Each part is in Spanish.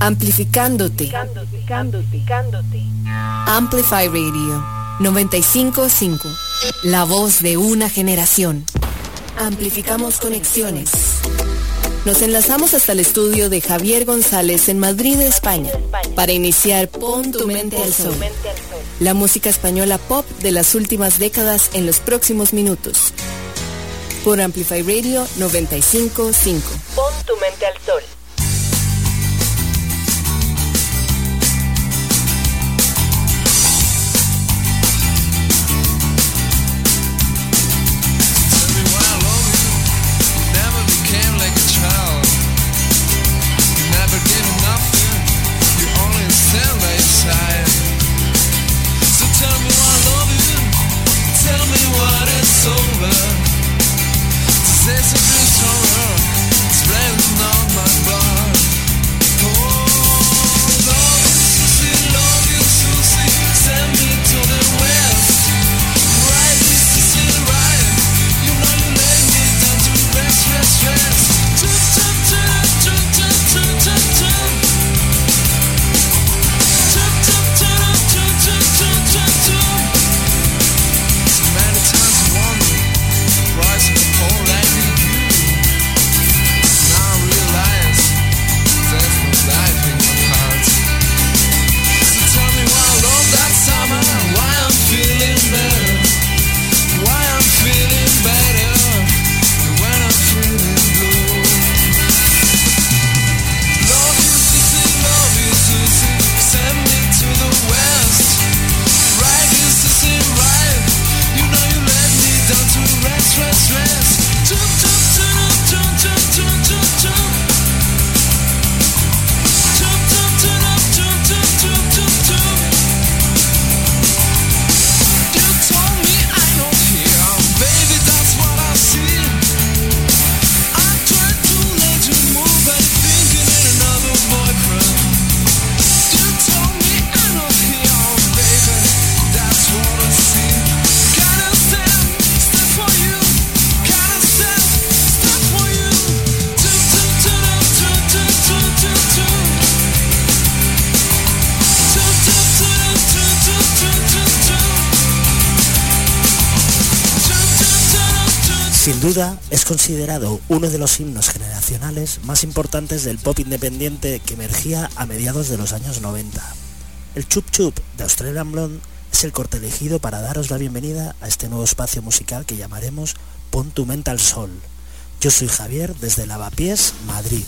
Amplificándote. Amplify Radio 955. La voz de una generación. Amplificamos conexiones. Nos enlazamos hasta el estudio de Javier González en Madrid, España, para iniciar Pon tu mente al sol. La música española pop de las últimas décadas en los próximos minutos. Por Amplify Radio 955. Pon tu mente al sol. Considerado uno de los himnos generacionales más importantes del pop independiente que emergía a mediados de los años 90. El Chup Chup de Australian Blonde es el corte elegido para daros la bienvenida a este nuevo espacio musical que llamaremos Pon tu Mental Sol. Yo soy Javier desde Lavapiés, Madrid.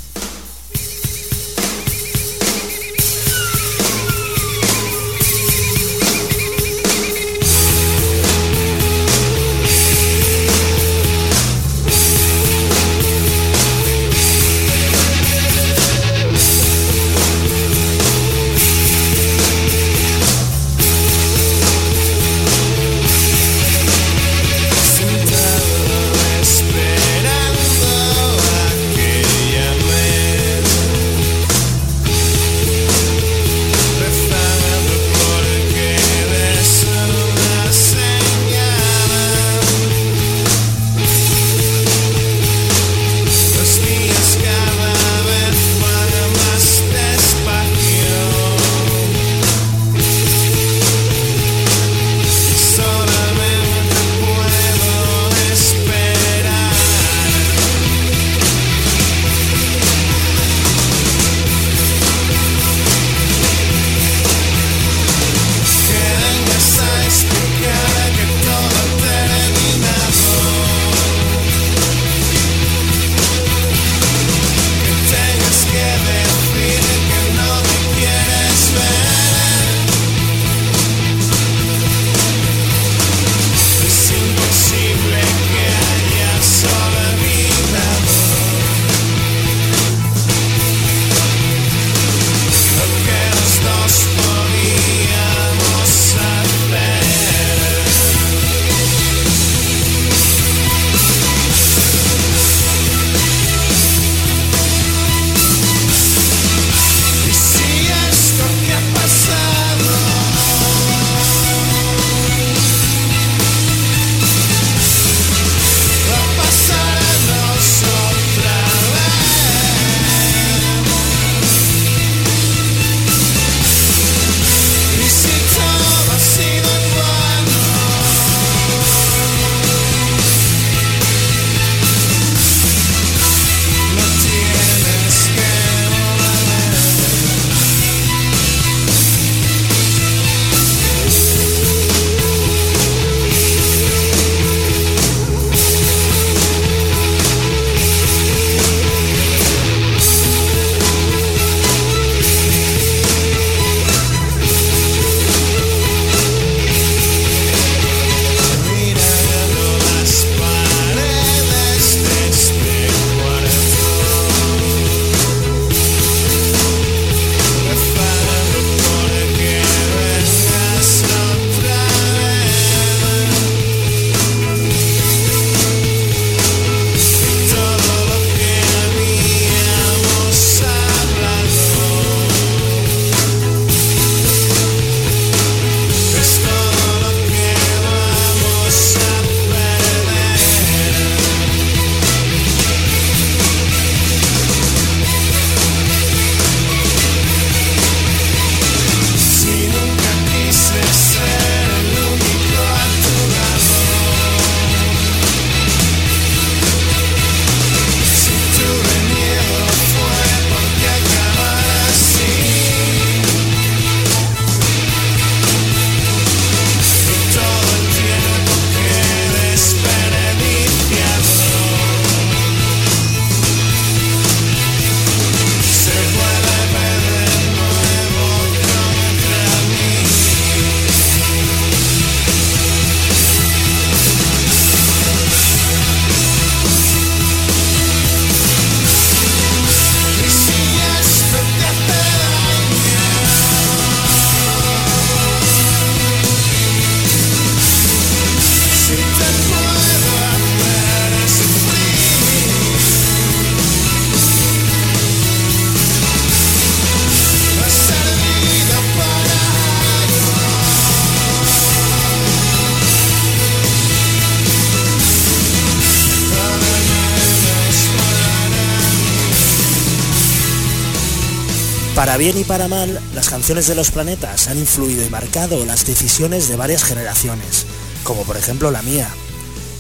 Para bien y para mal, las canciones de los planetas han influido y marcado las decisiones de varias generaciones, como por ejemplo la mía.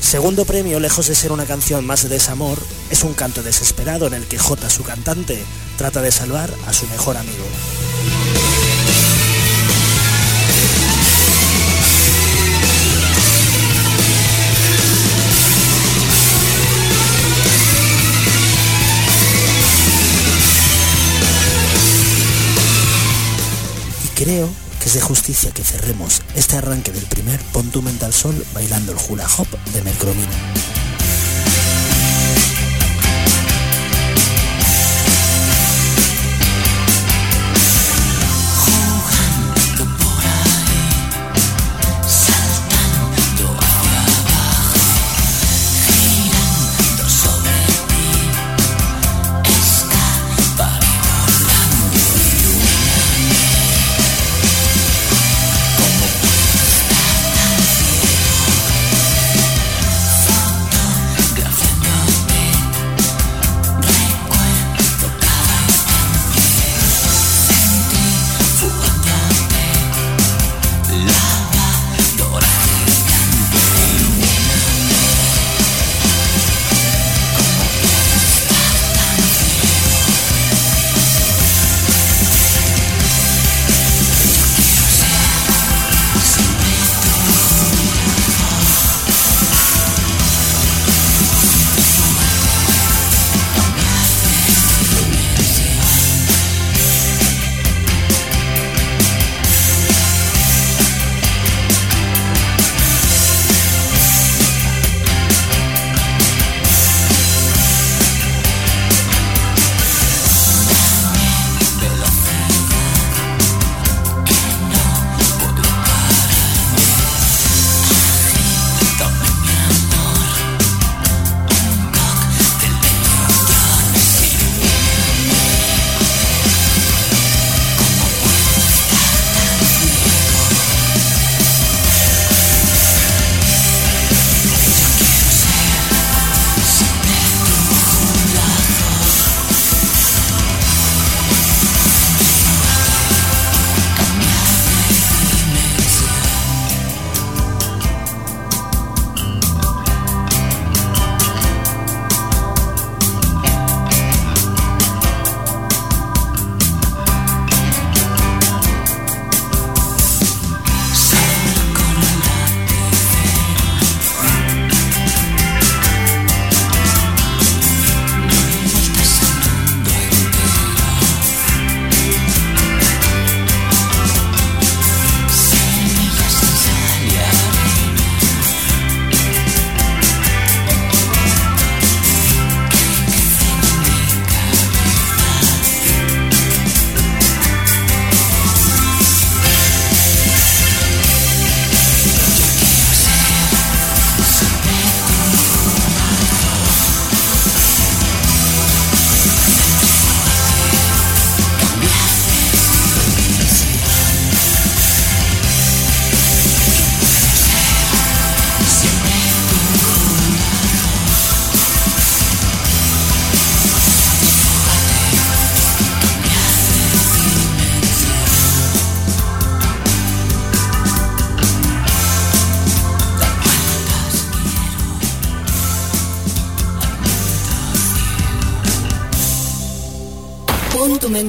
Segundo premio, lejos de ser una canción más de desamor, es un canto desesperado en el que J, su cantante, trata de salvar a su mejor amigo. Creo que es de justicia que cerremos este arranque del primer Pontu Mental Sol bailando el hula hop de Mercromina.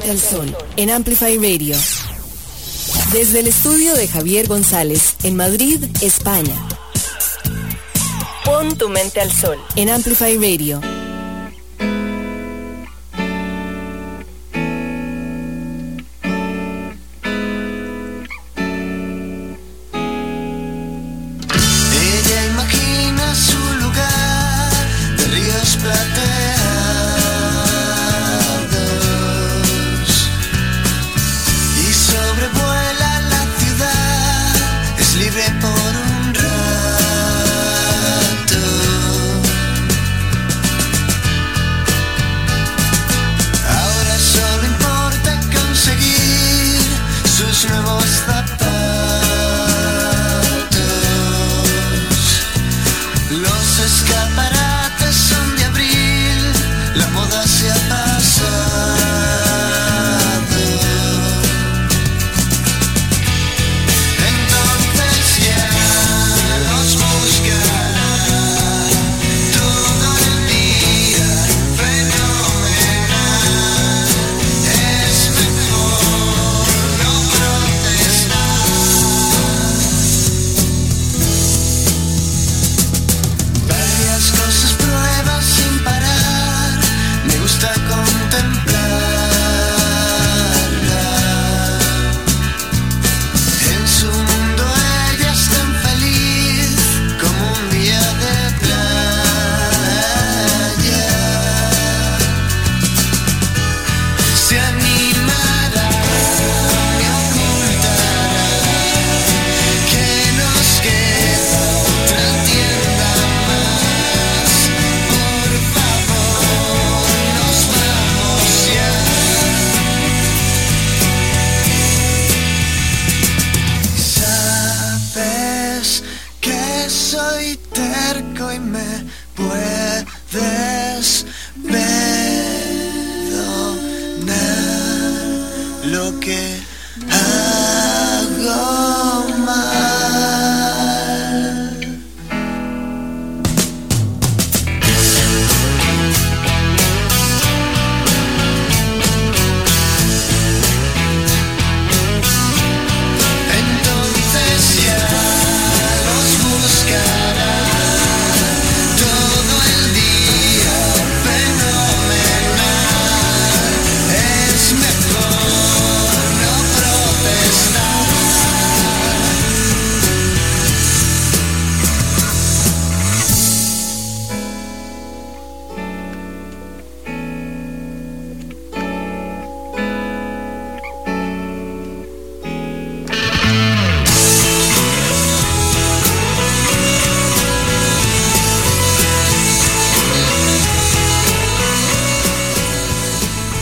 El Sol en Amplify Radio. Desde el estudio de Javier González en Madrid, España. Pon tu mente al sol en Amplify Radio.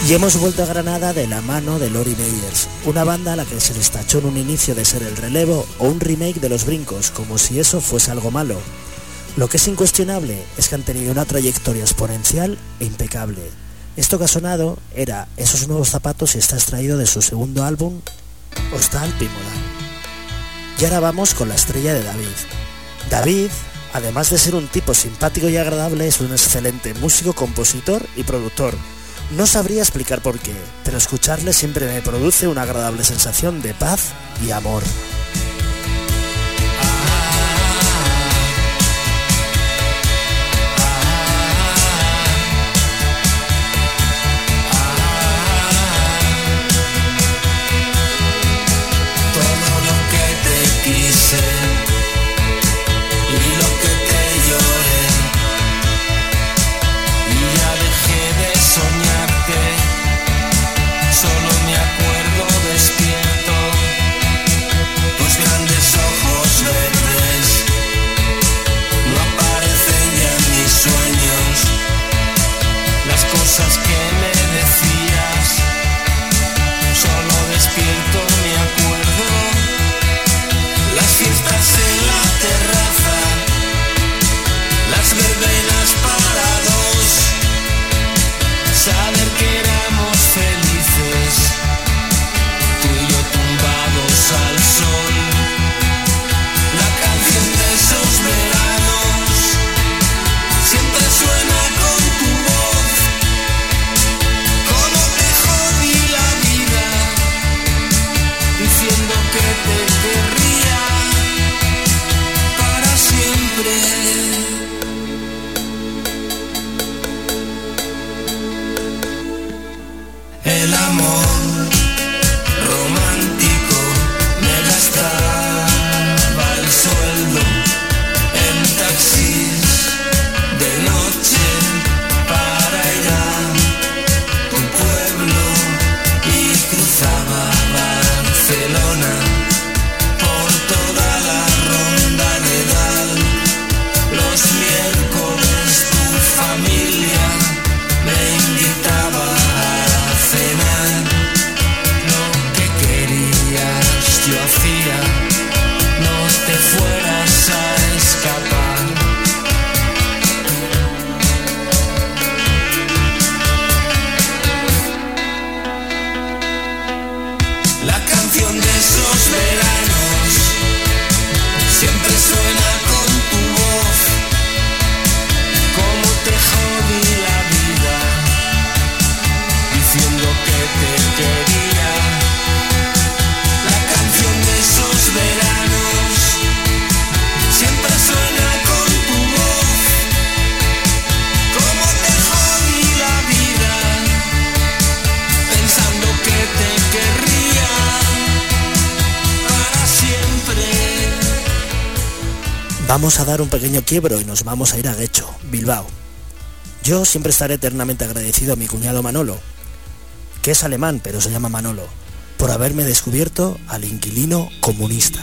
Y hemos vuelto a Granada de la mano de Lori Meyers, una banda a la que se les tachó en un inicio de ser el relevo o un remake de Los Brincos, como si eso fuese algo malo. Lo que es incuestionable es que han tenido una trayectoria exponencial e impecable. Esto que ha sonado era Esos nuevos zapatos y está extraído de su segundo álbum, Hostal Pimola. Y ahora vamos con la estrella de David. David, además de ser un tipo simpático y agradable, es un excelente músico, compositor y productor. No sabría explicar por qué, pero escucharle siempre me produce una agradable sensación de paz y amor. Vamos a dar un pequeño quiebro y nos vamos a ir a Guecho, Bilbao. Yo siempre estaré eternamente agradecido a mi cuñado Manolo, que es alemán pero se llama Manolo, por haberme descubierto al inquilino comunista.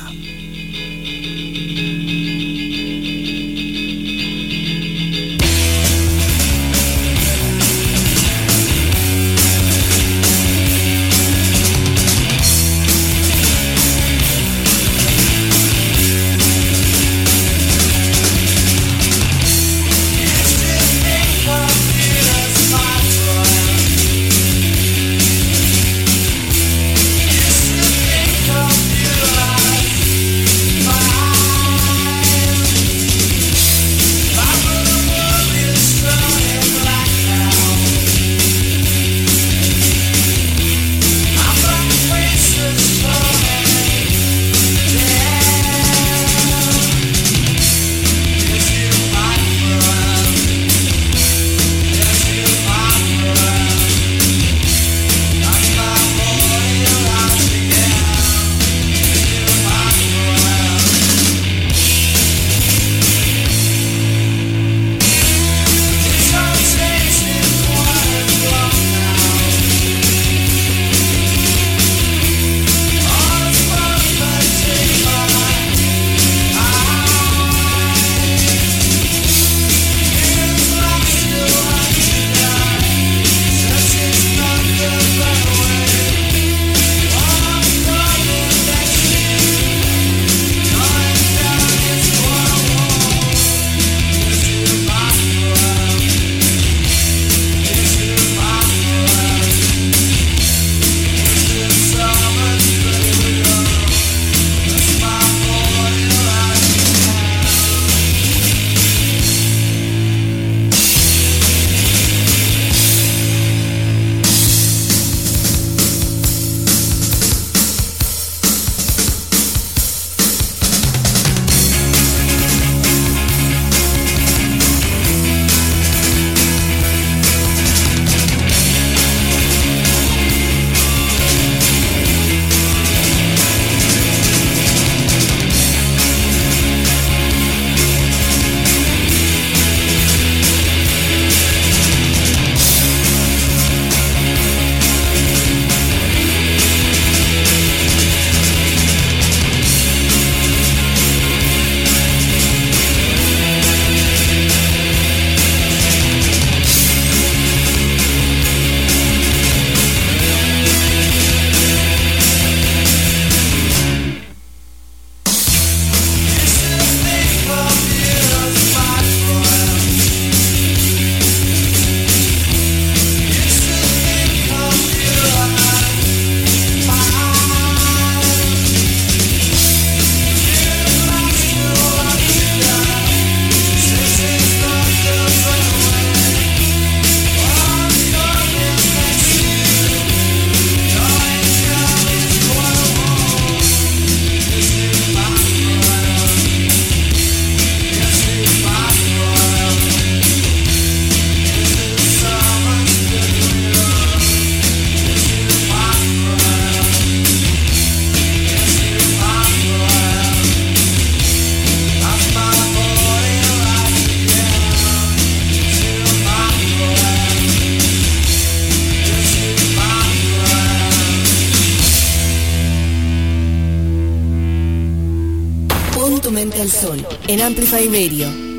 En Amplify Radio.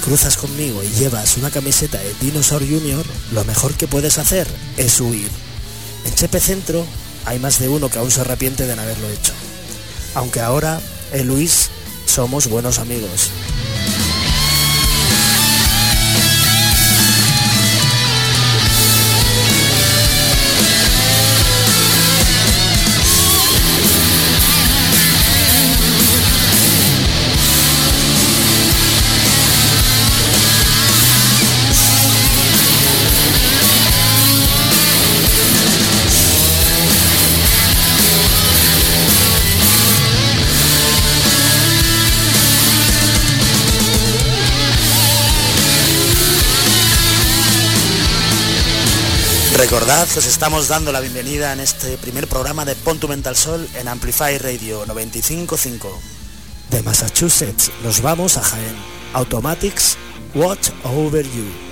Cruzas conmigo y llevas una camiseta de Dinosaur Junior, lo mejor que puedes hacer es huir. En Chepe Centro hay más de uno que aún se arrepiente de no haberlo hecho. Aunque ahora, en Luis, somos buenos amigos. Recordad que os estamos dando la bienvenida en este primer programa de Pon tu Mental Sol en Amplify Radio 955. De Massachusetts nos vamos a Jaén. Automatics, Watch Over You.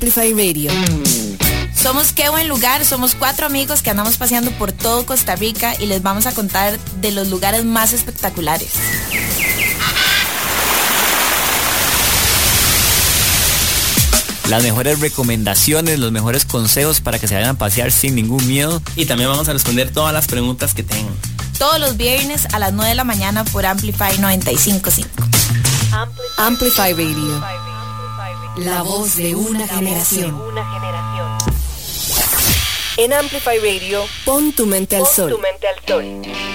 Amplify Radio. Somos Qué Buen Lugar, somos cuatro amigos que andamos paseando por todo Costa Rica y les vamos a contar de los lugares más espectaculares. las mejores recomendaciones, los mejores consejos para que se vayan a pasear sin ningún miedo. Y también vamos a responder todas las preguntas que tengan. Todos los viernes a las 9 de la mañana por Amplify 955. Amplify Radio. La voz de una generación. En Amplify Radio, pon tu mente al sol. Tu mente al sol.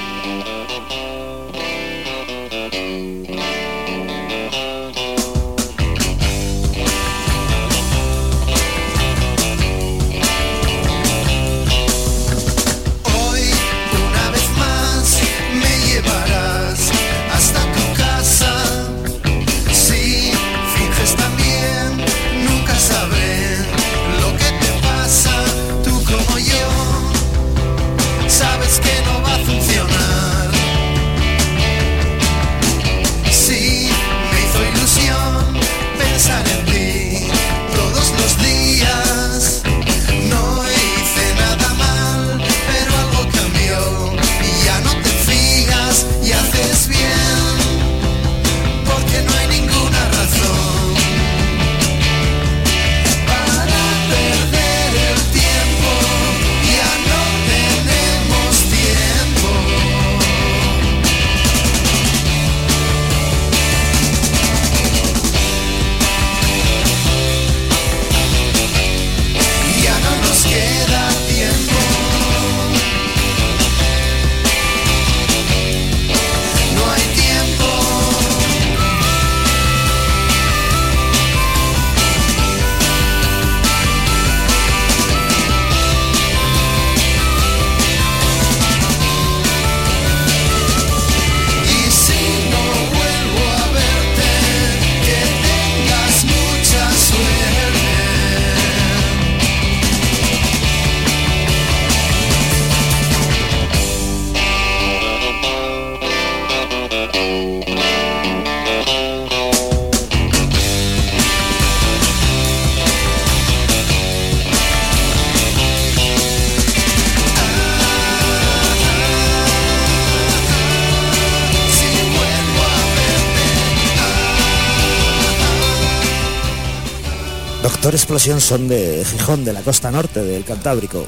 Explosión son de Gijón, de la costa norte del Cantábrico.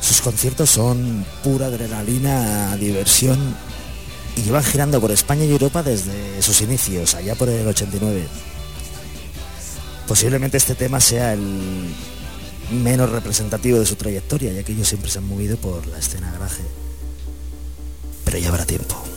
Sus conciertos son pura adrenalina, diversión y llevan girando por España y Europa desde sus inicios, allá por el 89. Posiblemente este tema sea el menos representativo de su trayectoria, ya que ellos siempre se han movido por la escena garaje. Pero ya habrá tiempo.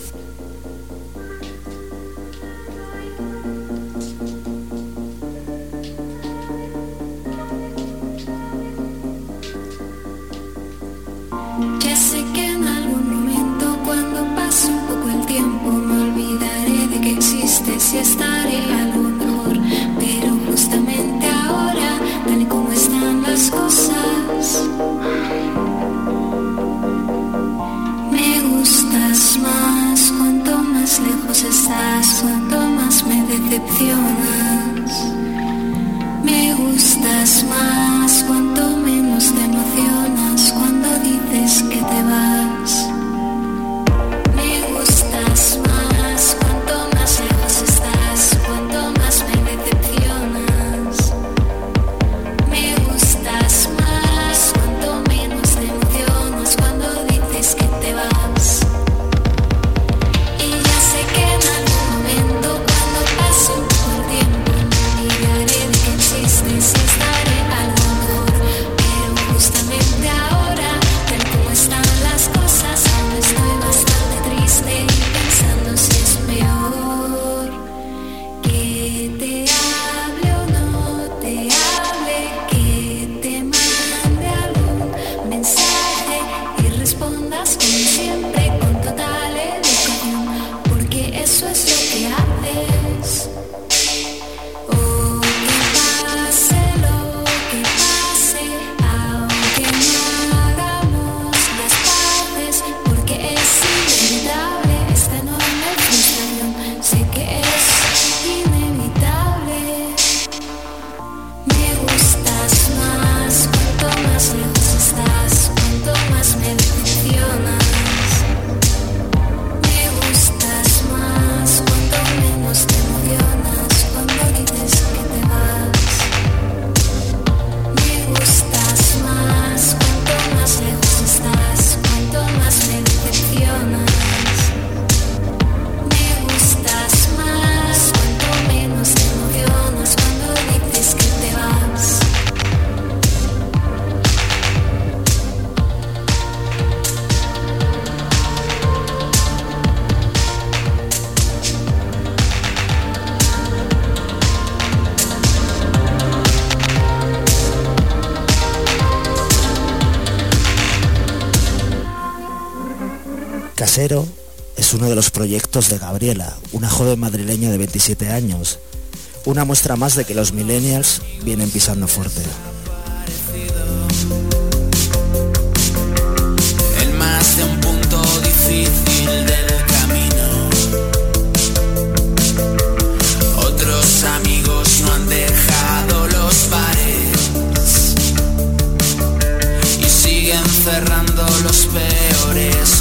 de Gabriela, una joven madrileña de 27 años. Una muestra más de que los millennials vienen pisando fuerte. El más de un punto difícil del camino. Otros amigos no han dejado los bares y siguen cerrando los peores.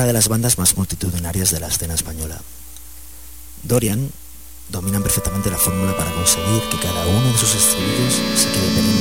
una de las bandas más multitudinarias de la escena española. Dorian dominan perfectamente la fórmula para conseguir que cada uno de sus estribillos se quede perenne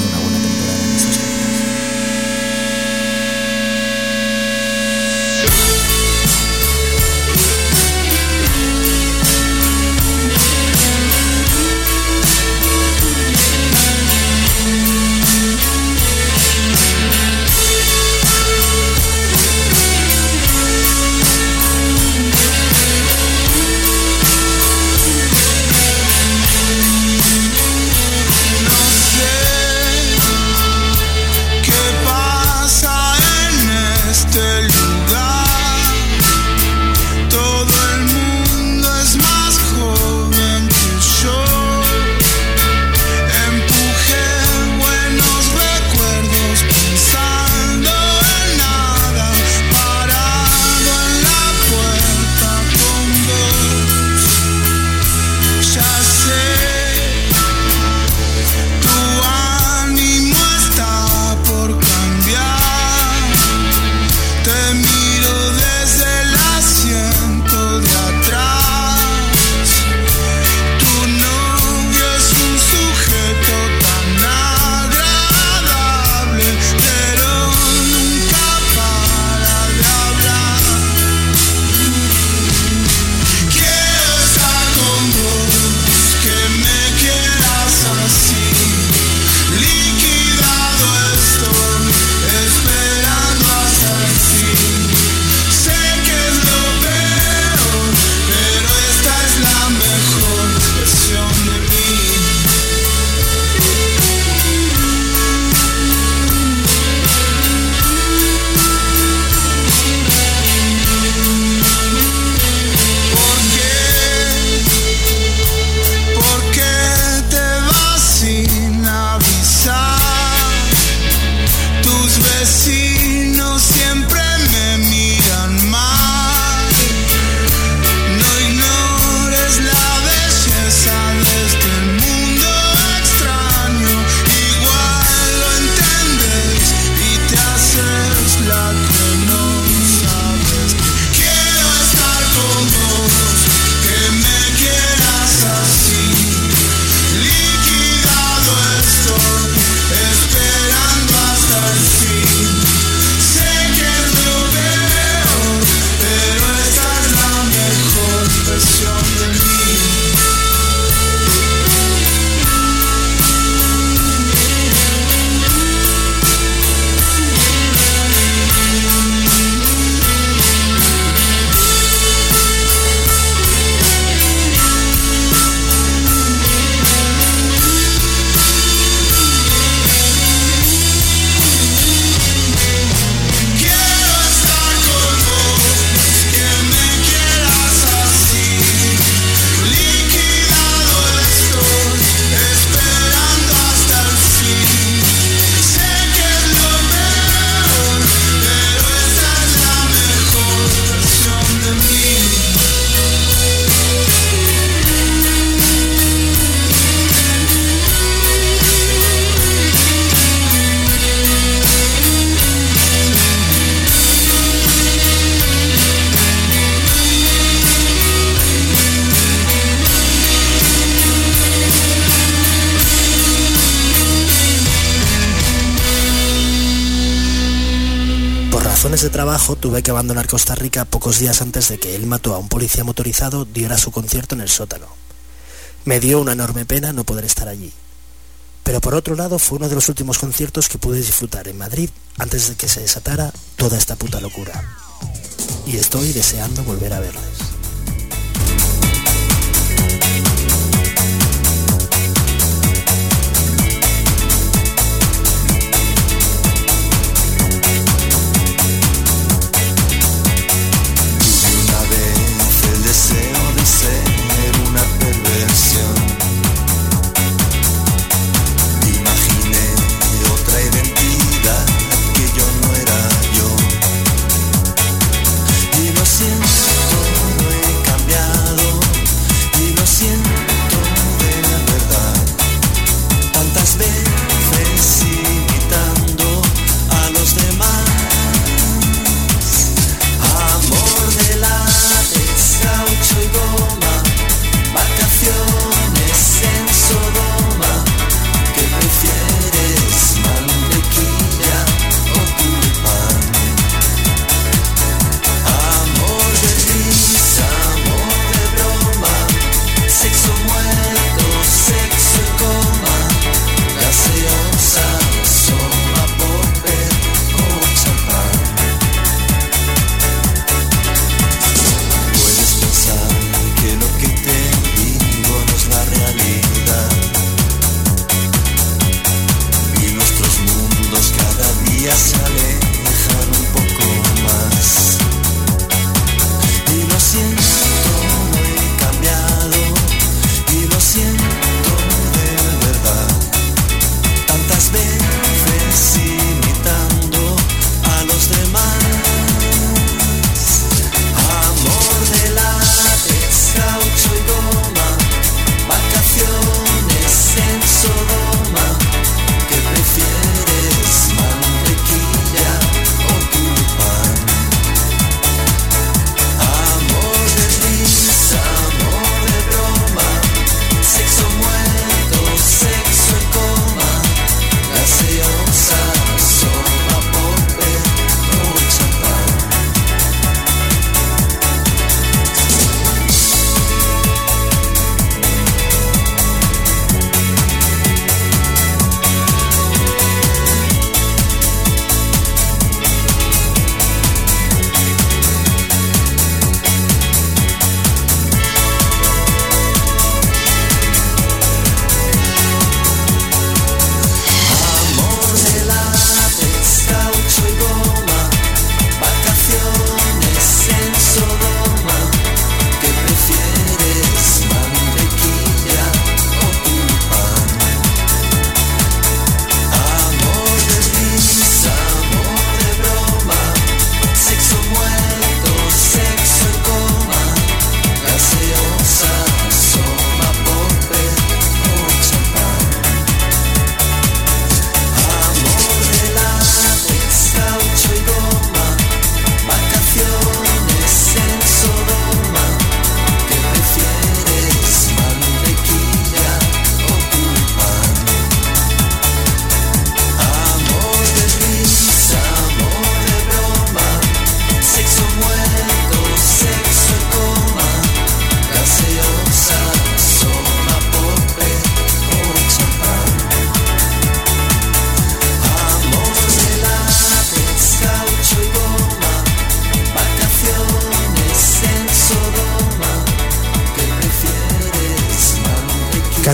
de trabajo tuve que abandonar Costa Rica pocos días antes de que él mató a un policía motorizado diera su concierto en el sótano. Me dio una enorme pena no poder estar allí. Pero por otro lado fue uno de los últimos conciertos que pude disfrutar en Madrid antes de que se desatara toda esta puta locura. Y estoy deseando volver a verles.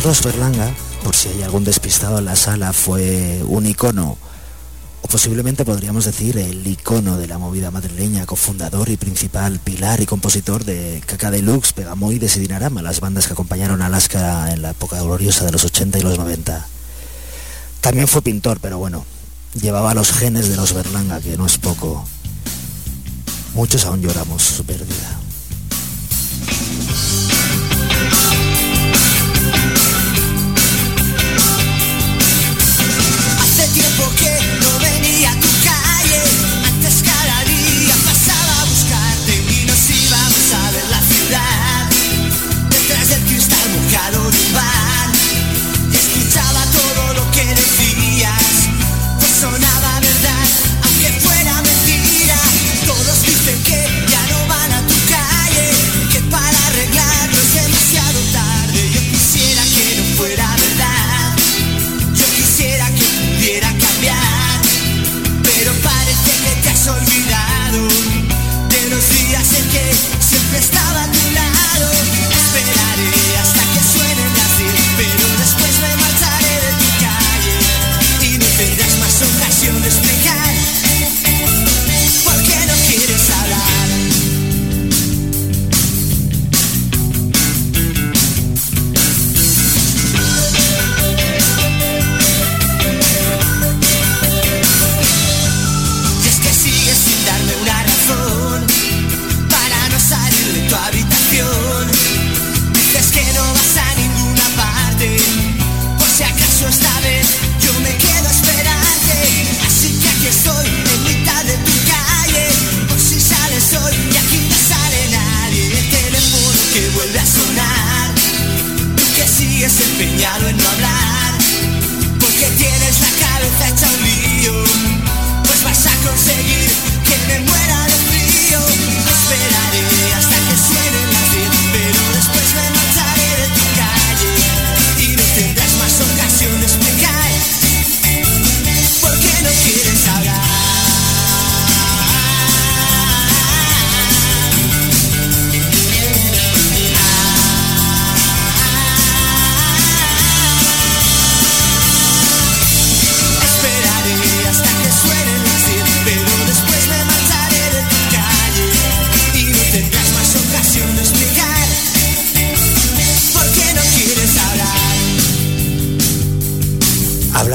Carlos Berlanga, por si hay algún despistado en la sala, fue un icono, o posiblemente podríamos decir el icono de la movida madrileña, cofundador y principal pilar y compositor de Caca Deluxe, Pegamoy y Desidinarama, las bandas que acompañaron a Alaska en la época gloriosa de los 80 y los 90. También fue pintor, pero bueno, llevaba los genes de los Berlanga, que no es poco. Muchos aún lloramos su pérdida.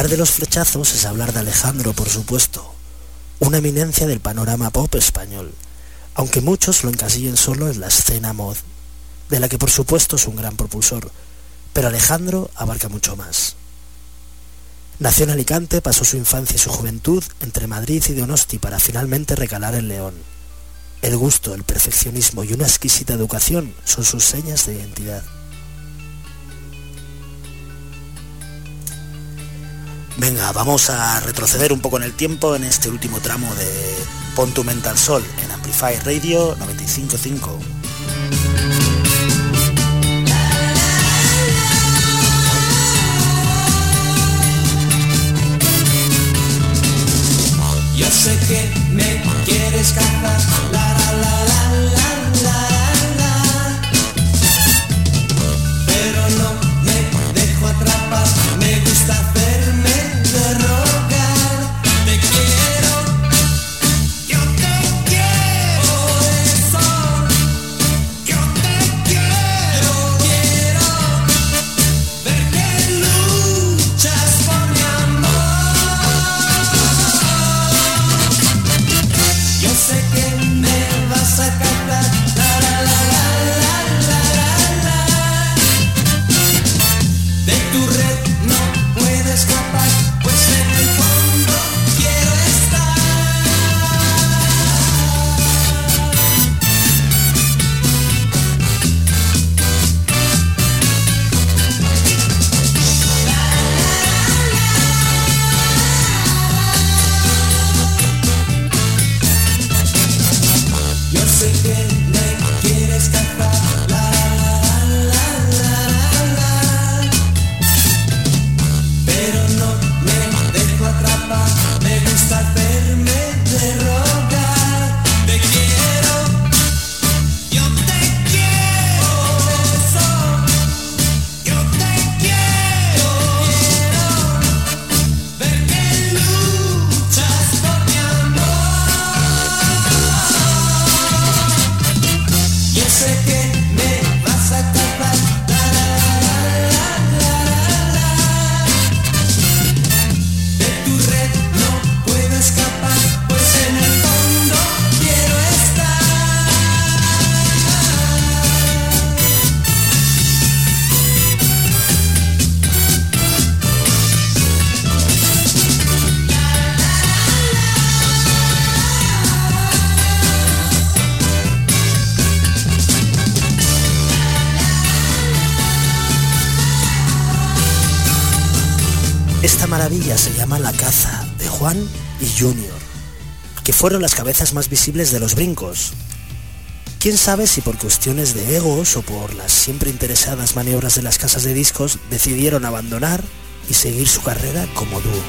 Hablar de los flechazos es hablar de Alejandro, por supuesto, una eminencia del panorama pop español, aunque muchos lo encasillen solo en la escena mod, de la que por supuesto es un gran propulsor, pero Alejandro abarca mucho más. Nació en Alicante, pasó su infancia y su juventud entre Madrid y Donosti para finalmente recalar en León. El gusto, el perfeccionismo y una exquisita educación son sus señas de identidad. Venga, vamos a retroceder un poco en el tiempo en este último tramo de Pon tu mente al sol en Amplify Radio 955. Yo sé que me quieres cantar, la la la la la la la, pero no me dejo atrapar, me gusta fueron las cabezas más visibles de los brincos. Quién sabe si por cuestiones de egos o por las siempre interesadas maniobras de las casas de discos decidieron abandonar y seguir su carrera como dúo.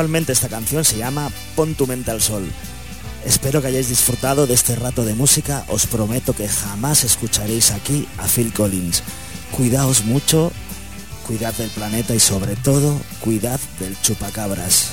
Casualmente esta canción se llama Pon tu mente al sol. Espero que hayáis disfrutado de este rato de música, os prometo que jamás escucharéis aquí a Phil Collins. Cuidaos mucho, cuidad del planeta y sobre todo, cuidad del chupacabras.